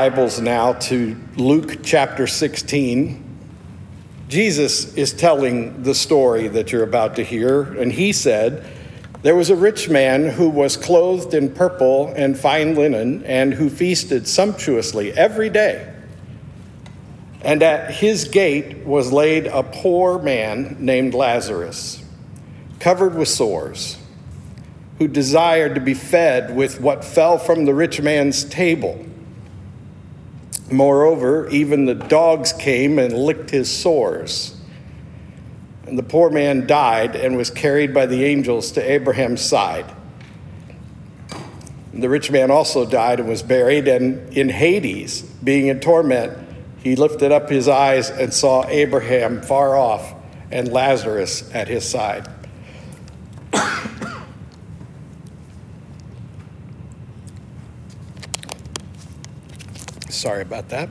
Bibles now to Luke chapter 16. Jesus is telling the story that you're about to hear, and he said, There was a rich man who was clothed in purple and fine linen, and who feasted sumptuously every day. And at his gate was laid a poor man named Lazarus, covered with sores, who desired to be fed with what fell from the rich man's table. Moreover, even the dogs came and licked his sores. And the poor man died and was carried by the angels to Abraham's side. The rich man also died and was buried, and in Hades, being in torment, he lifted up his eyes and saw Abraham far off and Lazarus at his side. Sorry about that.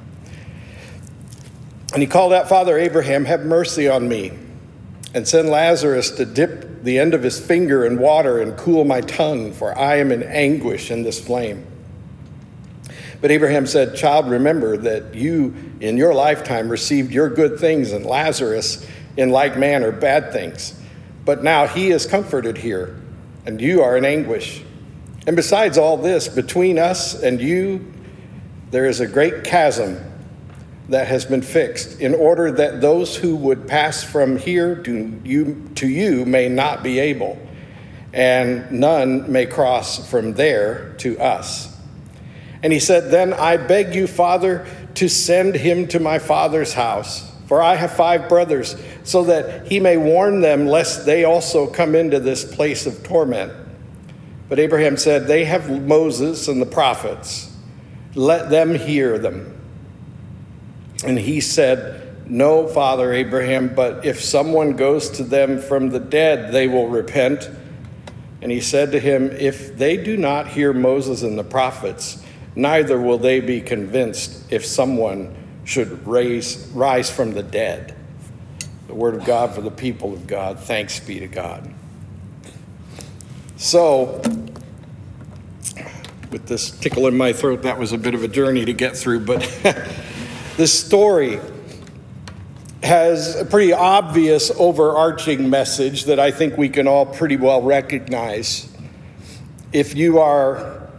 And he called out, Father Abraham, have mercy on me, and send Lazarus to dip the end of his finger in water and cool my tongue, for I am in anguish in this flame. But Abraham said, Child, remember that you in your lifetime received your good things, and Lazarus in like manner bad things. But now he is comforted here, and you are in anguish. And besides all this, between us and you, there is a great chasm that has been fixed, in order that those who would pass from here to you, to you may not be able, and none may cross from there to us. And he said, Then I beg you, Father, to send him to my father's house, for I have five brothers, so that he may warn them, lest they also come into this place of torment. But Abraham said, They have Moses and the prophets let them hear them. And he said, No, Father Abraham, but if someone goes to them from the dead, they will repent. And he said to him, If they do not hear Moses and the prophets, neither will they be convinced if someone should raise, rise from the dead. The word of God for the people of God. Thanks be to God. So, with this tickle in my throat, that was a bit of a journey to get through. But this story has a pretty obvious overarching message that I think we can all pretty well recognize. If you are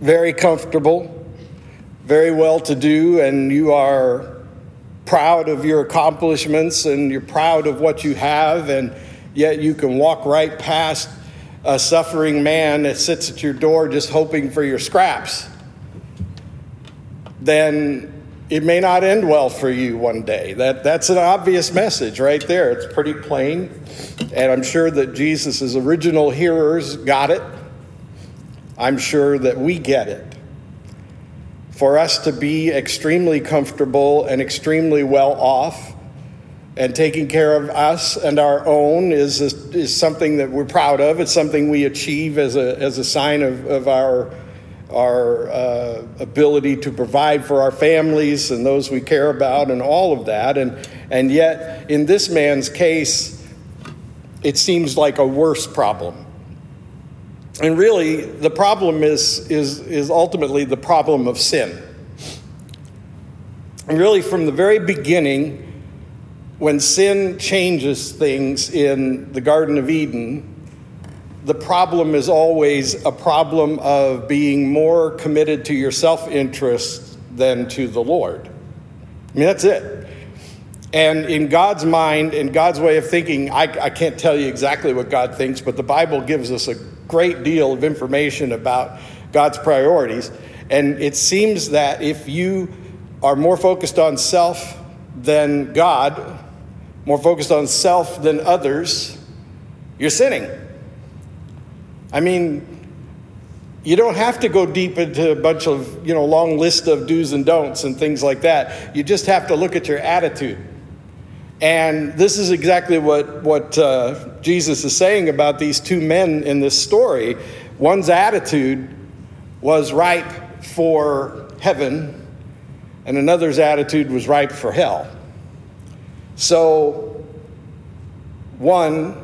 very comfortable, very well to do, and you are proud of your accomplishments and you're proud of what you have, and yet you can walk right past a suffering man that sits at your door just hoping for your scraps, then it may not end well for you one day. That, that's an obvious message right there. It's pretty plain. And I'm sure that Jesus' original hearers got it. I'm sure that we get it. For us to be extremely comfortable and extremely well off and taking care of us and our own is, a, is something that we're proud of. It's something we achieve as a, as a sign of, of our, our uh, ability to provide for our families and those we care about and all of that. And, and yet, in this man's case, it seems like a worse problem. And really, the problem is, is, is ultimately the problem of sin. And really, from the very beginning, when sin changes things in the Garden of Eden, the problem is always a problem of being more committed to your self interest than to the Lord. I mean, that's it. And in God's mind, in God's way of thinking, I, I, can't tell you exactly what God thinks, but the Bible gives us a great deal of information about God's priorities. And it seems that if you are more focused on self than God, more focused on self than others, you're sinning. I mean, you don't have to go deep into a bunch of, you know, long list of do's and don'ts and things like that. You just have to look at your attitude. And this is exactly what, what uh, Jesus is saying about these two men in this story. One's attitude was ripe for heaven, and another's attitude was ripe for hell. So, one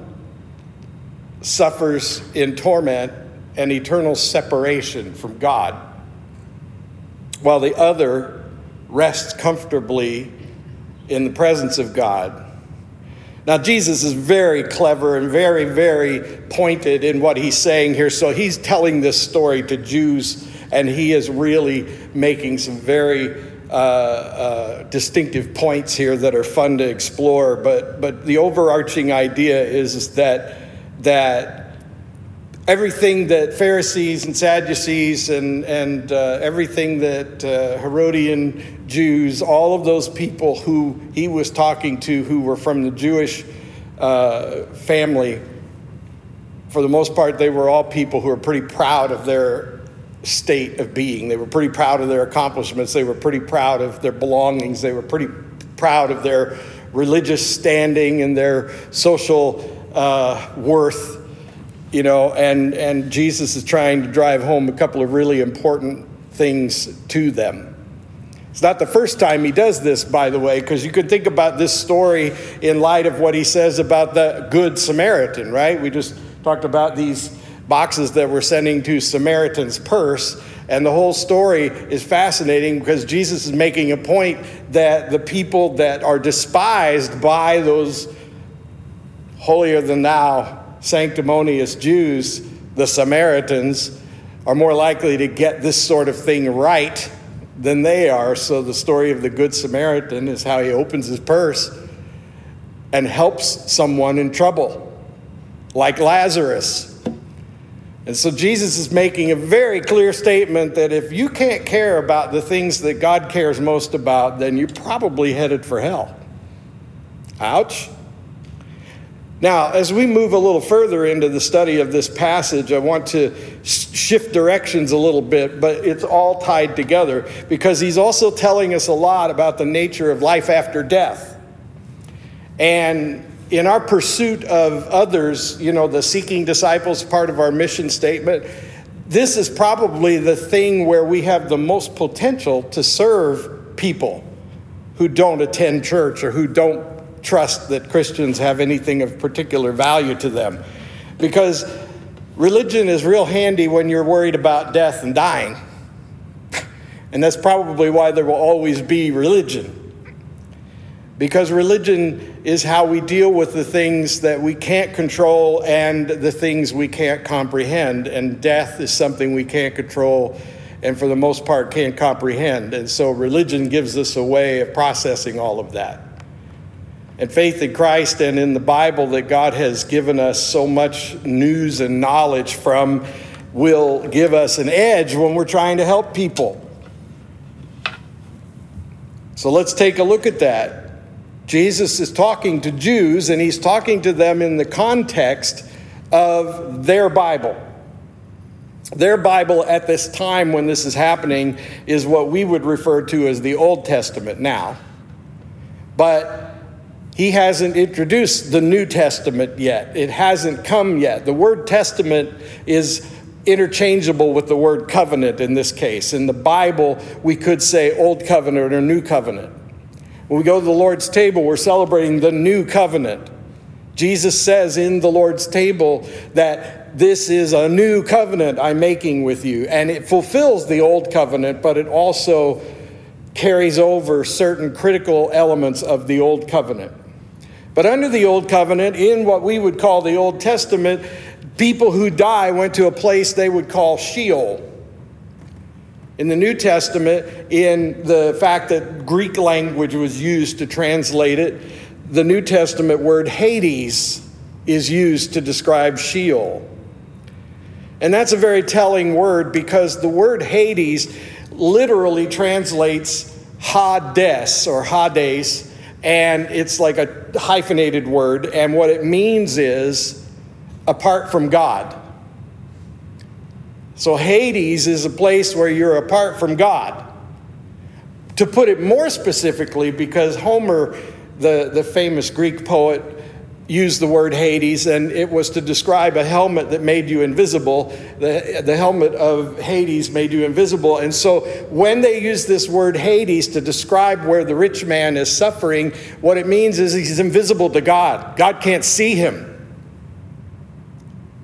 suffers in torment and eternal separation from God, while the other rests comfortably in the presence of God. Now, Jesus is very clever and very, very pointed in what he's saying here. So he's telling this story to Jews, and he is really making some very uh, uh, distinctive points here that are fun to explore. But, but the overarching idea is, that, that everything that Pharisees and Sadducees and, and uh, everything that uh, Herodian Jews, all of those people who he was talking to who were from the Jewish uh, family, for the most part, they were all people who were pretty proud of their state of being. They were pretty proud of their accomplishments. They were pretty proud of their belongings. They were pretty proud of their religious standing and their social uh, worth you know, and, and Jesus is trying to drive home a couple of really important things to them. It's not the first time he does this, by the way, because you could think about this story in light of what he says about the Good Samaritan, right? We just talked about these boxes that we're sending to Samaritan's purse. And the whole story is fascinating because Jesus is making a point that the people that are despised by those holier than thou sanctimonious Jews, the Samaritans, are more likely to get this sort of thing right than they are. So the story of the Good Samaritan is how he opens his purse and helps someone in trouble, like Lazarus. And so Jesus is making a very clear statement that if you can't care about the things that God cares most about, then you're probably headed for hell. Ouch. Now, as we move a little further into the study of this passage, I want to shift directions a little bit, but it's all tied together because he's also telling us a lot about the nature of life after death. And in our pursuit of others, you know, the seeking disciples part of our mission statement, this is probably the thing where we have the most potential to serve people who don't attend church or who don't trust that Christians have anything of particular value to them. Because religion is real handy when you're worried about death and dying. And that's probably why there will always be religion. Because religion is how we deal with the things that we can't control and the things we can't comprehend. And death is something we can't control and, for the most part, can't comprehend. And so religion gives us a way of processing all of that and faith in Christ and in the Bible that God has given us so much news and knowledge from will give us an edge when we're trying to help people. So let's take a look at that. Jesus is talking to Jews, and he's talking to them in the context of their Bible. Their Bible at this time when this is happening is what we would refer to as the Old Testament now. But he hasn't introduced the New Testament yet. It hasn't come yet. The word testament is interchangeable with the word covenant in this case. In the Bible, we could say Old Covenant or New Covenant. When we go to the Lord's table, we're celebrating the New Covenant. Jesus says in the Lord's table that this is a new covenant I'm making with you. And it fulfills the old covenant, but it also carries over certain critical elements of the old covenant. But under the Old Covenant, in what we would call the Old Testament, people who die went to a place they would call Sheol. In the New Testament, in the fact that Greek language was used to translate it, the New Testament word Hades is used to describe Sheol. And that's a very telling word because the word Hades literally translates Hades or Hades and it's like a hyphenated word, and what it means is apart from God. So Hades is a place where you're apart from God. To put it more specifically, because Homer, the, the famous Greek poet, used the word Hades, and it was to describe a helmet that made you invisible. The, the helmet of Hades made you invisible. And so when they use this word Hades to describe where the rich man is suffering, what it means is he's invisible to God. God can't see him.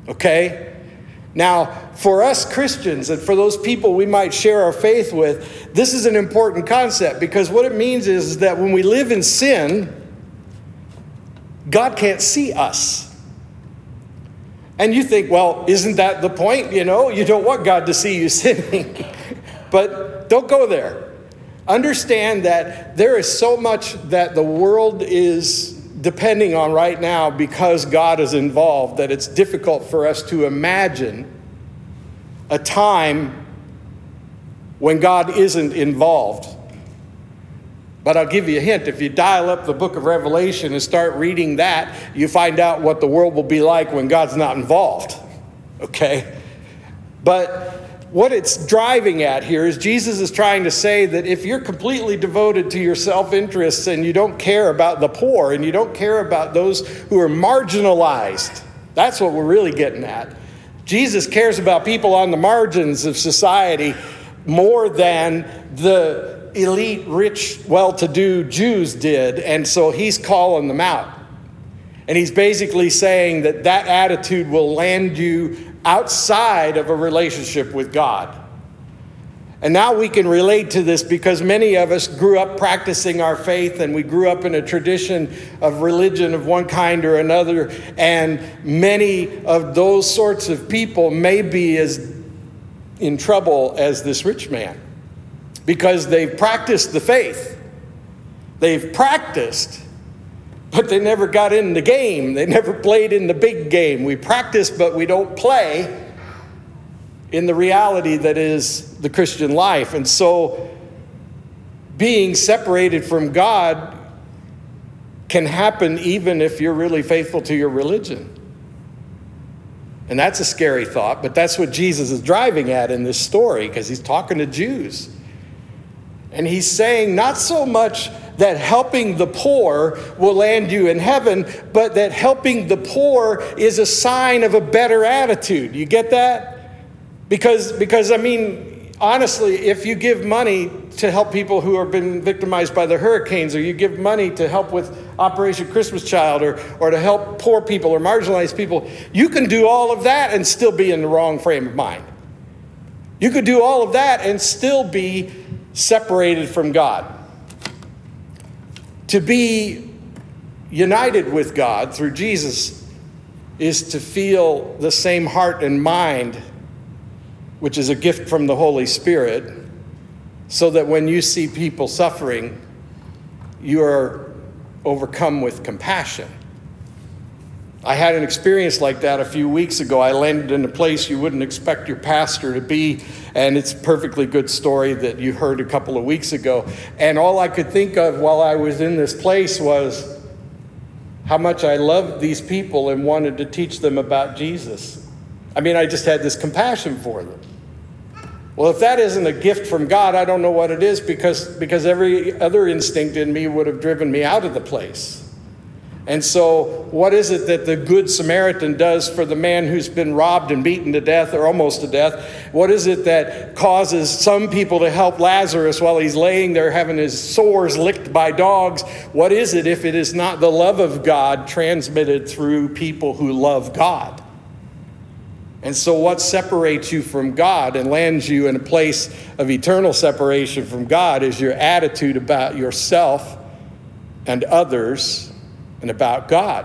Okay? Now, for us Christians and for those people we might share our faith with, this is an important concept because what it means is that when we live in sin, God can't see us. And you think, well, isn't that the point? You know, you don't want God to see you sinning. but don't go there. Understand that there is so much that the world is depending on right now because God is involved that it's difficult for us to imagine a time when God isn't involved. But I'll give you a hint if you dial up the book of Revelation and start reading that, you find out what the world will be like when God's not involved. Okay? But what it's driving at here is Jesus is trying to say that if you're completely devoted to your self interests and you don't care about the poor and you don't care about those who are marginalized, that's what we're really getting at. Jesus cares about people on the margins of society more than the elite, rich, well to do Jews did, and so he's calling them out. And he's basically saying that that attitude will land you outside of a relationship with God. And now we can relate to this because many of us grew up practicing our faith and we grew up in a tradition of religion of one kind or another. And many of those sorts of people may be as in trouble as this rich man because they've practiced the faith. They've practiced, but they never got in the game. They never played in the big game. We practice, but we don't play in the reality that is the Christian life. And so, being separated from God can happen even if you're really faithful to your religion. And that's a scary thought, but that's what Jesus is driving at in this story because he's talking to Jews. And he's saying not so much that helping the poor will land you in heaven, but that helping the poor is a sign of a better attitude. You get that? Because, because I mean, honestly, if you give money to help people who have been victimized by the hurricanes, or you give money to help with Operation Christmas Child, or, or to help poor people or marginalized people, you can do all of that and still be in the wrong frame of mind. You could do all of that and still be separated from God. To be united with God through Jesus is to feel the same heart and mind, which is a gift from the Holy Spirit, so that when you see people suffering, you are overcome with compassion. I had an experience like that a few weeks ago. I landed in a place you wouldn't expect your pastor to be, and it's a perfectly good story that you heard a couple of weeks ago. And all I could think of while I was in this place was how much I loved these people and wanted to teach them about Jesus. I mean, I just had this compassion for them. Well, if that isn't a gift from God, I don't know what it is because, because every other instinct in me would have driven me out of the place. And so, what is it that the Good Samaritan does for the man who's been robbed and beaten to death or almost to death? What is it that causes some people to help Lazarus while he's laying there having his sores licked by dogs? What is it if it is not the love of God transmitted through people who love God? And so, what separates you from God and lands you in a place of eternal separation from God is your attitude about yourself and others and about God.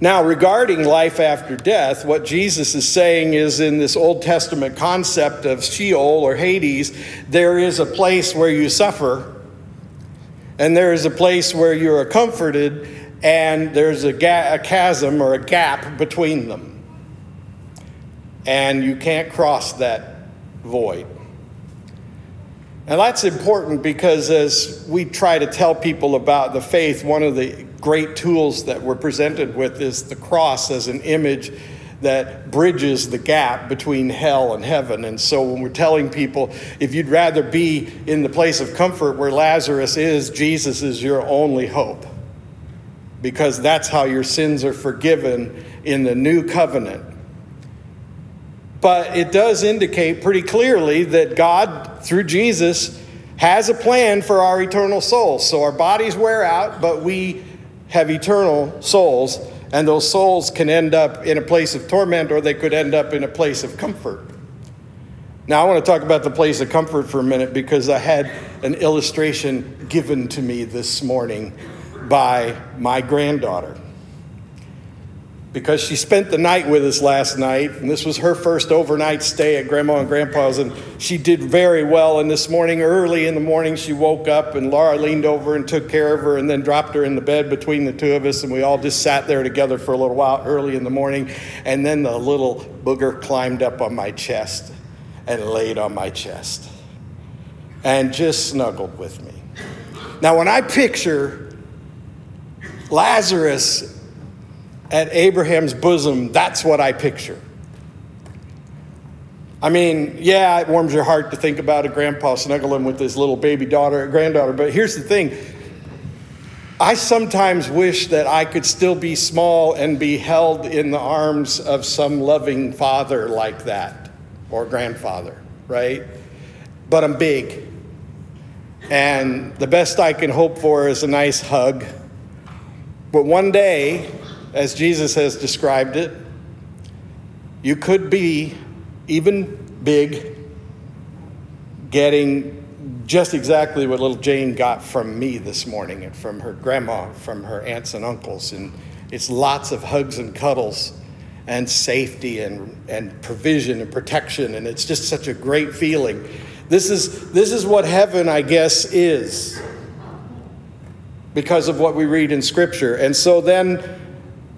Now, regarding life after death, what Jesus is saying is in this Old Testament concept of Sheol or Hades, there is a place where you suffer, and there is a place where you are comforted, and there's a, ga- a chasm or a gap between them. And you can't cross that void. And that's important because as we try to tell people about the faith, one of the great tools that we're presented with is the cross as an image that bridges the gap between hell and heaven. And so when we're telling people, if you'd rather be in the place of comfort where Lazarus is, Jesus is your only hope. Because that's how your sins are forgiven in the new covenant but it does indicate pretty clearly that God, through Jesus, has a plan for our eternal souls. So our bodies wear out, but we have eternal souls. And those souls can end up in a place of torment or they could end up in a place of comfort. Now, I want to talk about the place of comfort for a minute because I had an illustration given to me this morning by my granddaughter because she spent the night with us last night, and this was her first overnight stay at Grandma and Grandpa's, and she did very well. And this morning, early in the morning, she woke up, and Laura leaned over and took care of her, and then dropped her in the bed between the two of us, and we all just sat there together for a little while early in the morning. And then the little booger climbed up on my chest and laid on my chest and just snuggled with me. Now, when I picture Lazarus at Abraham's bosom, that's what I picture. I mean, yeah, it warms your heart to think about a grandpa snuggling with his little baby daughter, granddaughter, but here's the thing. I sometimes wish that I could still be small and be held in the arms of some loving father like that or grandfather, right? But I'm big. And the best I can hope for is a nice hug. But one day, as Jesus has described it. You could be even big, getting just exactly what little Jane got from me this morning and from her grandma, from her aunts and uncles. And it's lots of hugs and cuddles and safety and, and provision and protection. And it's just such a great feeling. This is, this is what heaven, I guess, is because of what we read in Scripture. And so then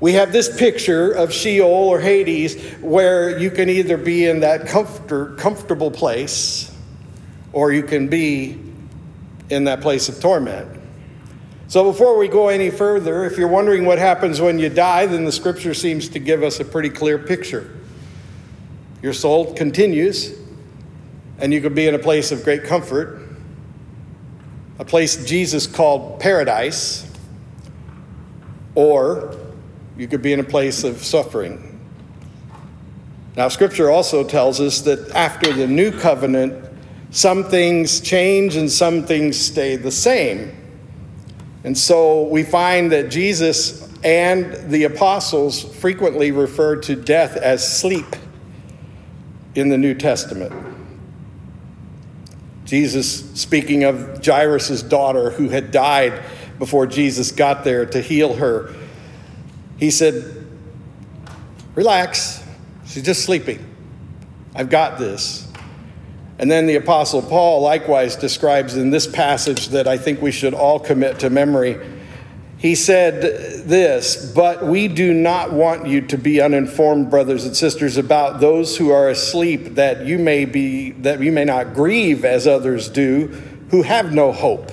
we have this picture of Sheol or Hades where you can either be in that comfort, comfortable place or you can be in that place of torment. So, before we go any further, if you're wondering what happens when you die, then the scripture seems to give us a pretty clear picture. Your soul continues, and you could be in a place of great comfort, a place Jesus called paradise, or you could be in a place of suffering. Now, Scripture also tells us that after the new covenant, some things change and some things stay the same. And so we find that Jesus and the apostles frequently refer to death as sleep in the New Testament. Jesus, speaking of Jairus' daughter who had died before Jesus got there to heal her, he said, Relax, she's just sleeping. I've got this. And then the Apostle Paul likewise describes in this passage that I think we should all commit to memory. He said this, but we do not want you to be uninformed, brothers and sisters, about those who are asleep, that you may be that you may not grieve as others do, who have no hope.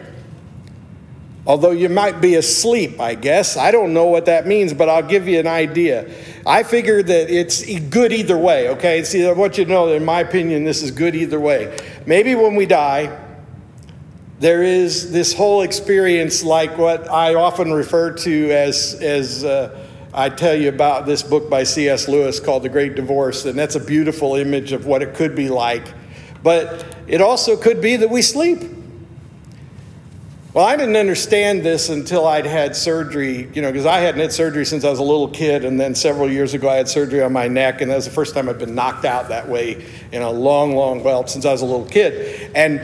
Although you might be asleep, I guess. I don't know what that means, but I'll give you an idea. I figure that it's good either way, okay? See, I want you to know that in my opinion, this is good either way. Maybe when we die, there is this whole experience like what I often refer to as, as uh, I tell you about this book by C.S. Lewis called The Great Divorce, and that's a beautiful image of what it could be like. But it also could be that we sleep. Well, I didn't understand this until I'd had surgery, you know, because I hadn't had surgery since I was a little kid. And then several years ago, I had surgery on my neck. And that was the first time I'd been knocked out that way in a long, long, well, since I was a little kid. And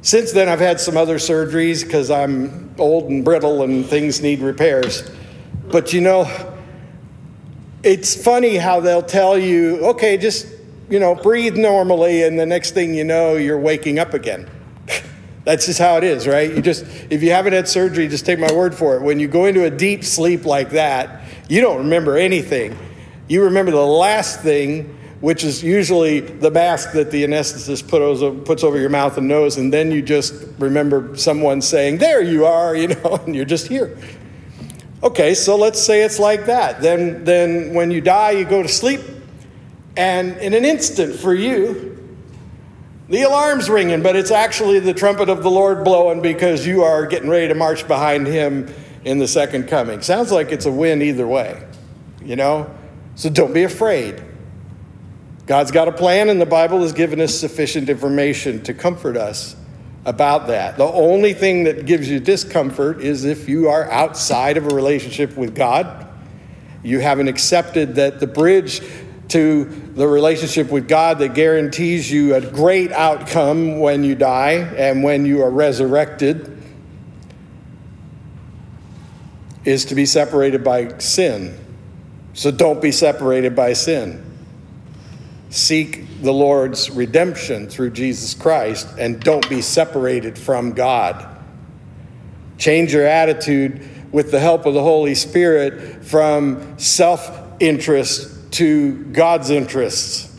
since then, I've had some other surgeries because I'm old and brittle and things need repairs. But you know, it's funny how they'll tell you, okay, just, you know, breathe normally, and the next thing you know, you're waking up again. That's just how it is, right? You just, if you haven't had surgery, just take my word for it. When you go into a deep sleep like that, you don't remember anything. You remember the last thing, which is usually the mask that the anesthetist put over, puts over your mouth and nose, and then you just remember someone saying, There you are, you know, and you're just here. Okay, so let's say it's like that. Then, then when you die, you go to sleep, and in an instant for you, the alarm's ringing, but it's actually the trumpet of the Lord blowing because you are getting ready to march behind him in the second coming. Sounds like it's a win either way, you know? So don't be afraid. God's got a plan, and the Bible has given us sufficient information to comfort us about that. The only thing that gives you discomfort is if you are outside of a relationship with God. You haven't accepted that the bridge to the relationship with God that guarantees you a great outcome when you die and when you are resurrected is to be separated by sin. So don't be separated by sin. Seek the Lord's redemption through Jesus Christ and don't be separated from God. Change your attitude with the help of the Holy Spirit from self interest to God's interests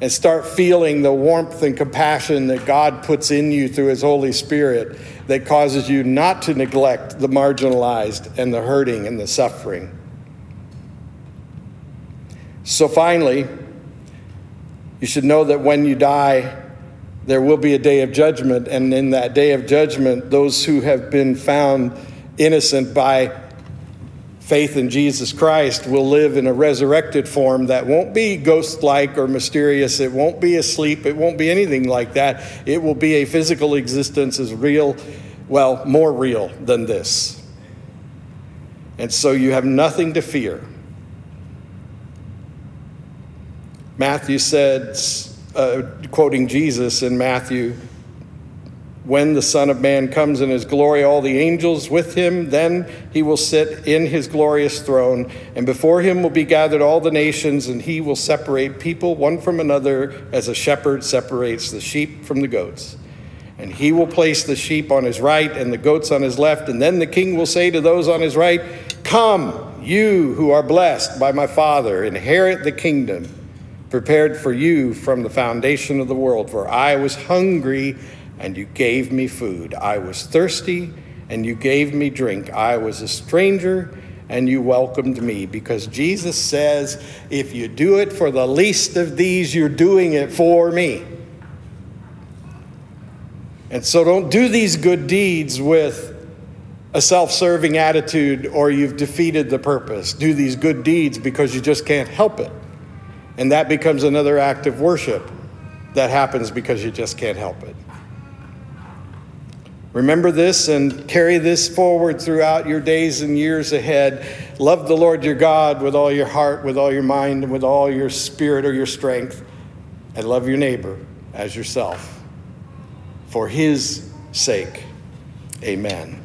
and start feeling the warmth and compassion that God puts in you through His Holy Spirit that causes you not to neglect the marginalized and the hurting and the suffering. So, finally, you should know that when you die, there will be a day of judgment, and in that day of judgment, those who have been found innocent by faith in Jesus Christ will live in a resurrected form that won't be ghost like or mysterious. It won't be asleep. It won't be anything like that. It will be a physical existence as real, well, more real than this. And so you have nothing to fear. Matthew said, uh, quoting Jesus in Matthew when the Son of Man comes in his glory, all the angels with him, then he will sit in his glorious throne, and before him will be gathered all the nations, and he will separate people one from another as a shepherd separates the sheep from the goats. And he will place the sheep on his right and the goats on his left, and then the king will say to those on his right, Come, you who are blessed by my Father, inherit the kingdom prepared for you from the foundation of the world. For I was hungry and you gave me food. I was thirsty, and you gave me drink. I was a stranger, and you welcomed me. Because Jesus says, if you do it for the least of these, you're doing it for me. And so don't do these good deeds with a self serving attitude or you've defeated the purpose. Do these good deeds because you just can't help it. And that becomes another act of worship that happens because you just can't help it. Remember this and carry this forward throughout your days and years ahead. Love the Lord your God with all your heart, with all your mind, and with all your spirit or your strength. And love your neighbor as yourself. For his sake, amen.